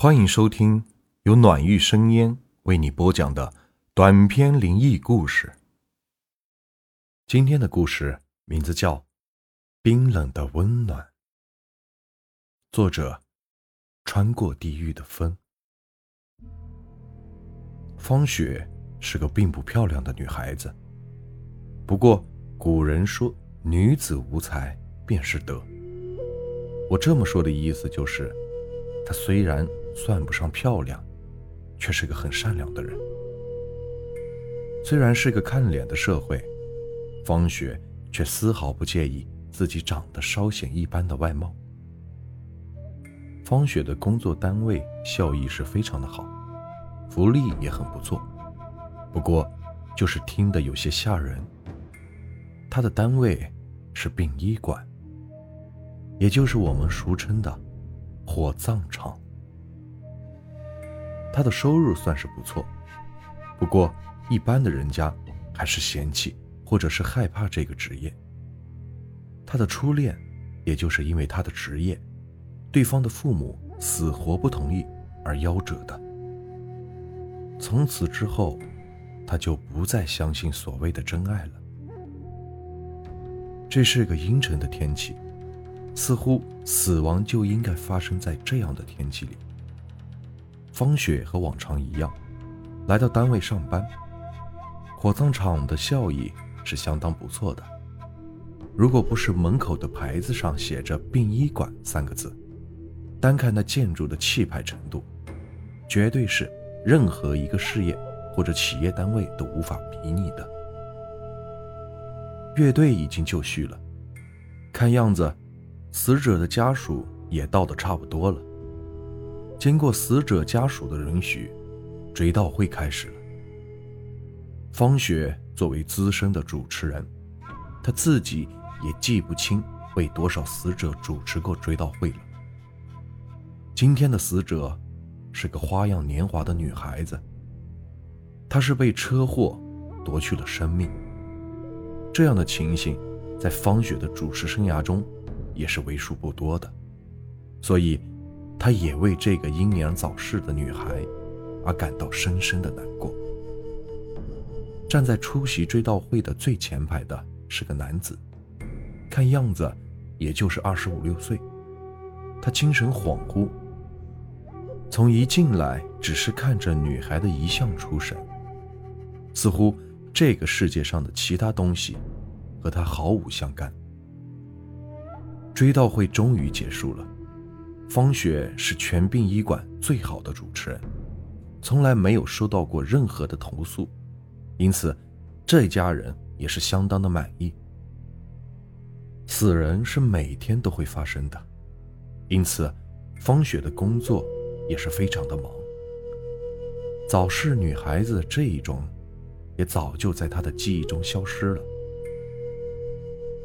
欢迎收听由暖玉生烟为你播讲的短篇灵异故事。今天的故事名字叫《冰冷的温暖》，作者：穿过地狱的风。方雪是个并不漂亮的女孩子，不过古人说“女子无才便是德”，我这么说的意思就是，她虽然。算不上漂亮，却是个很善良的人。虽然是个看脸的社会，方雪却丝毫不介意自己长得稍显一般的外貌。方雪的工作单位效益是非常的好，福利也很不错，不过就是听得有些吓人。他的单位是殡仪馆，也就是我们俗称的火葬场。他的收入算是不错，不过一般的人家还是嫌弃或者是害怕这个职业。他的初恋，也就是因为他的职业，对方的父母死活不同意而夭折的。从此之后，他就不再相信所谓的真爱了。这是个阴沉的天气，似乎死亡就应该发生在这样的天气里。方雪和往常一样，来到单位上班。火葬场的效益是相当不错的。如果不是门口的牌子上写着“殡仪馆”三个字，单看那建筑的气派程度，绝对是任何一个事业或者企业单位都无法比拟的。乐队已经就绪了，看样子，死者的家属也到的差不多了。经过死者家属的允许，追悼会开始了。方雪作为资深的主持人，她自己也记不清为多少死者主持过追悼会了。今天的死者是个花样年华的女孩子，她是被车祸夺去了生命。这样的情形，在方雪的主持生涯中也是为数不多的，所以。他也为这个英年早逝的女孩而感到深深的难过。站在出席追悼会的最前排的是个男子，看样子也就是二十五六岁。他精神恍惚，从一进来只是看着女孩的遗像出神，似乎这个世界上的其他东西和他毫无相干。追悼会终于结束了。方雪是全殡仪馆最好的主持人，从来没有收到过任何的投诉，因此这家人也是相当的满意。死人是每天都会发生的，因此方雪的工作也是非常的忙。早逝女孩子这一种，也早就在她的记忆中消失了。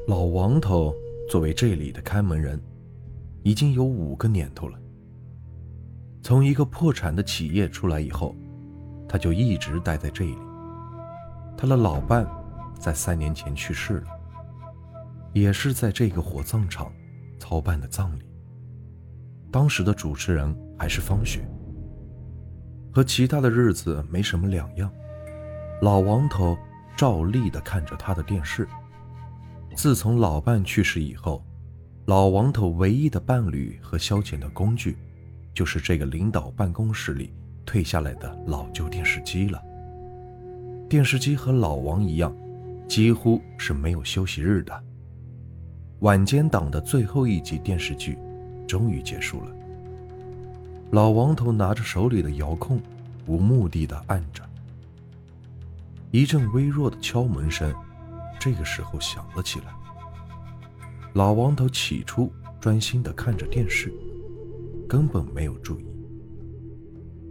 老王头作为这里的看门人。已经有五个年头了。从一个破产的企业出来以后，他就一直待在这里。他的老伴在三年前去世了，也是在这个火葬场操办的葬礼。当时的主持人还是方雪，和其他的日子没什么两样。老王头照例的看着他的电视。自从老伴去世以后。老王头唯一的伴侣和消遣的工具，就是这个领导办公室里退下来的老旧电视机了。电视机和老王一样，几乎是没有休息日的。晚间档的最后一集电视剧终于结束了。老王头拿着手里的遥控，无目的的按着。一阵微弱的敲门声，这个时候响了起来。老王头起初专心地看着电视，根本没有注意，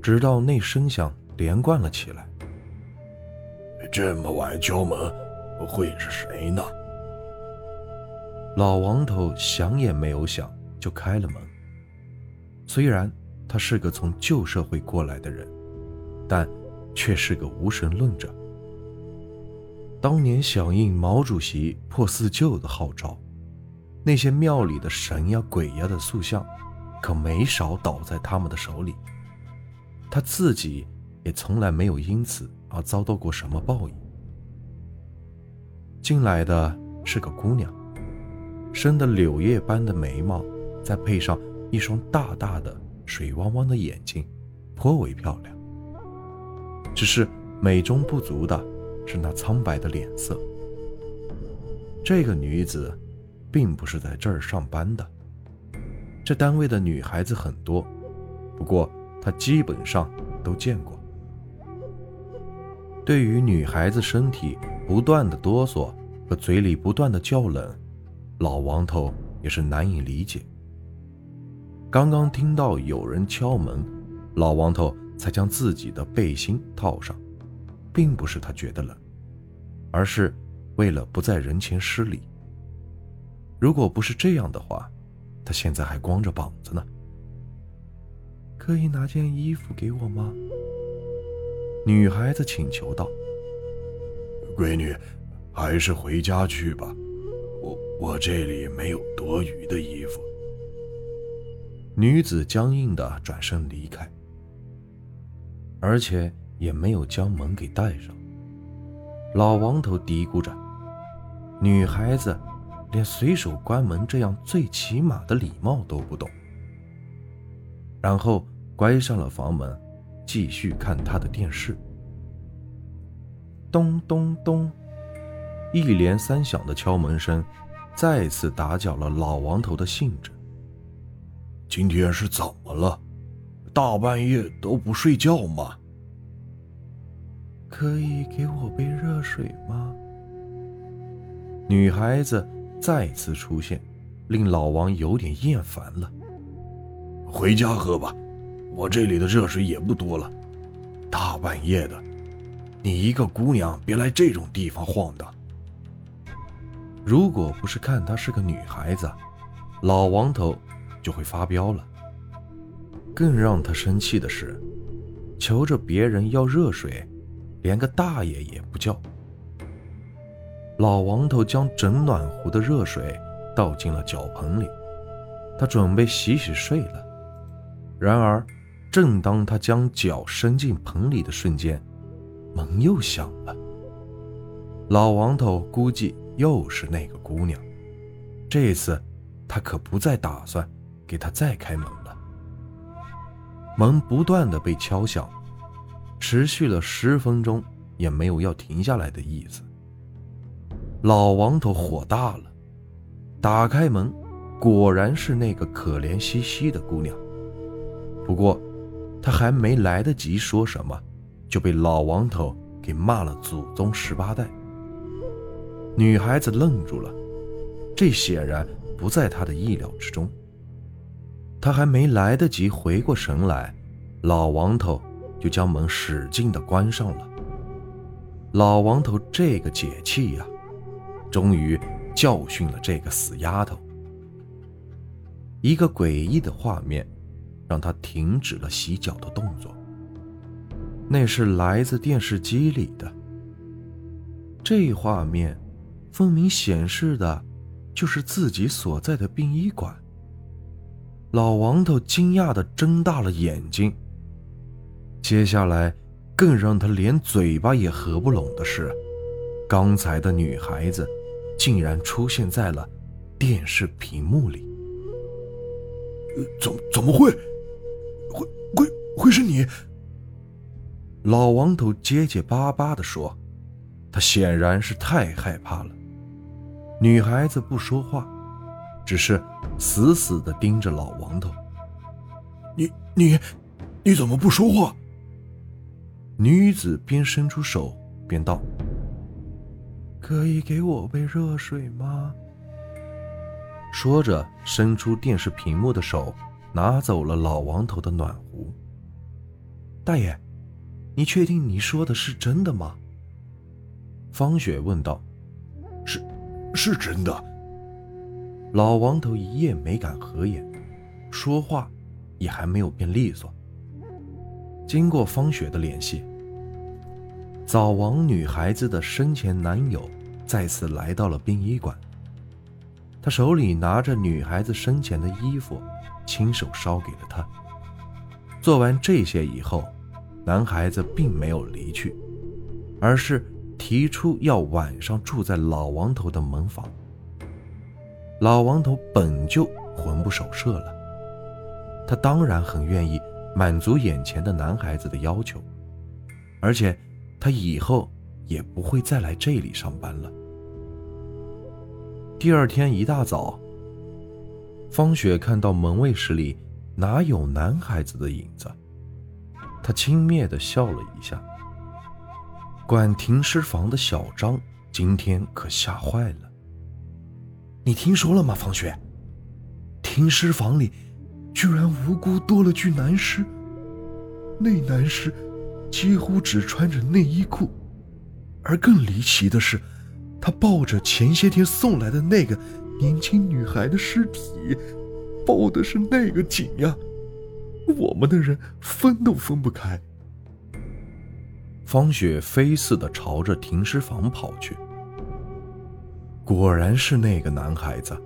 直到那声响连贯了起来。这么晚敲门，会是谁呢？老王头想也没有想就开了门。虽然他是个从旧社会过来的人，但却是个无神论者。当年响应毛主席破四旧的号召。那些庙里的神呀鬼呀的塑像，可没少倒在他们的手里。他自己也从来没有因此而遭到过什么报应。进来的是个姑娘，生的柳叶般的眉毛，再配上一双大大的水汪汪的眼睛，颇为漂亮。只是美中不足的是那苍白的脸色。这个女子，并不是在这儿上班的。这单位的女孩子很多，不过他基本上都见过。对于女孩子身体不断的哆嗦和嘴里不断的叫冷，老王头也是难以理解。刚刚听到有人敲门，老王头才将自己的背心套上，并不是他觉得冷，而是。为了不在人前失礼，如果不是这样的话，他现在还光着膀子呢。可以拿件衣服给我吗？女孩子请求道。闺女，还是回家去吧，我我这里没有多余的衣服。女子僵硬的转身离开，而且也没有将门给带上。老王头嘀咕着。女孩子连随手关门这样最起码的礼貌都不懂，然后关上了房门，继续看他的电视。咚咚咚，一连三响的敲门声，再次打搅了老王头的兴致。今天是怎么了？大半夜都不睡觉吗？可以给我杯热水吗？女孩子再次出现，令老王有点厌烦了。回家喝吧，我这里的热水也不多了。大半夜的，你一个姑娘别来这种地方晃荡。如果不是看她是个女孩子，老王头就会发飙了。更让他生气的是，求着别人要热水，连个大爷也不叫。老王头将整暖壶的热水倒进了脚盆里，他准备洗洗睡了。然而，正当他将脚伸进盆里的瞬间，门又响了。老王头估计又是那个姑娘，这次他可不再打算给她再开门了。门不断的被敲响，持续了十分钟，也没有要停下来的意思。老王头火大了，打开门，果然是那个可怜兮兮的姑娘。不过，他还没来得及说什么，就被老王头给骂了祖宗十八代。女孩子愣住了，这显然不在她的意料之中。她还没来得及回过神来，老王头就将门使劲地关上了。老王头这个解气呀！终于教训了这个死丫头。一个诡异的画面，让他停止了洗脚的动作。那是来自电视机里的。这画面，分明显示的，就是自己所在的殡仪馆。老王头惊讶的睁大了眼睛。接下来，更让他连嘴巴也合不拢的是，刚才的女孩子。竟然出现在了电视屏幕里。怎怎么会？会会会是你？老王头结结巴巴地说：“他显然是太害怕了。”女孩子不说话，只是死死的盯着老王头。“你你你怎么不说话？”女子边伸出手边道。可以给我杯热水吗？说着，伸出电视屏幕的手，拿走了老王头的暖壶。大爷，你确定你说的是真的吗？方雪问道。是，是真的。老王头一夜没敢合眼，说话也还没有变利索。经过方雪的联系。早亡女孩子的生前男友再次来到了殡仪馆，他手里拿着女孩子生前的衣服，亲手烧给了她。做完这些以后，男孩子并没有离去，而是提出要晚上住在老王头的门房。老王头本就魂不守舍了，他当然很愿意满足眼前的男孩子的要求，而且他以后也不会再来这里上班了。第二天一大早，方雪看到门卫室里哪有男孩子的影子。他轻蔑地笑了一下。管停尸房的小张今天可吓坏了。你听说了吗，方雪？停尸房里居然无辜多了具男尸。那男尸几乎只穿着内衣裤，而更离奇的是，他抱着前些天送来的那个年轻女孩的尸体，抱的是那个紧呀。我们的人分都分不开。方雪飞似的朝着停尸房跑去。果然是那个男孩子，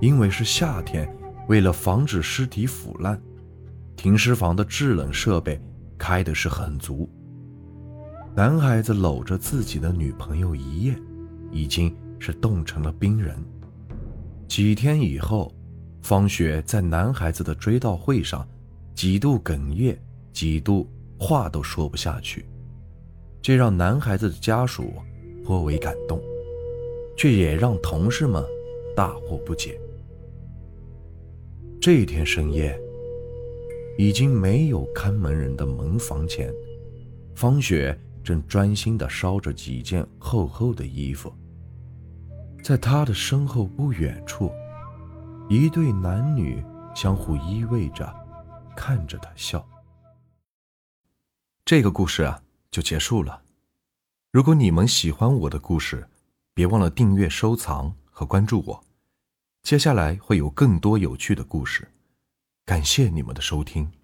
因为是夏天，为了防止尸体腐烂，停尸房的制冷设备开的是很足。男孩子搂着自己的女朋友一夜，已经是冻成了冰人。几天以后，方雪在男孩子的追悼会上。几度哽咽，几度话都说不下去，这让男孩子的家属颇为感动，却也让同事们大惑不解。这天深夜，已经没有看门人的门房前，方雪正专心地烧着几件厚厚的衣服。在他的身后不远处，一对男女相互依偎着。看着他笑。这个故事啊，就结束了。如果你们喜欢我的故事，别忘了订阅、收藏和关注我。接下来会有更多有趣的故事。感谢你们的收听。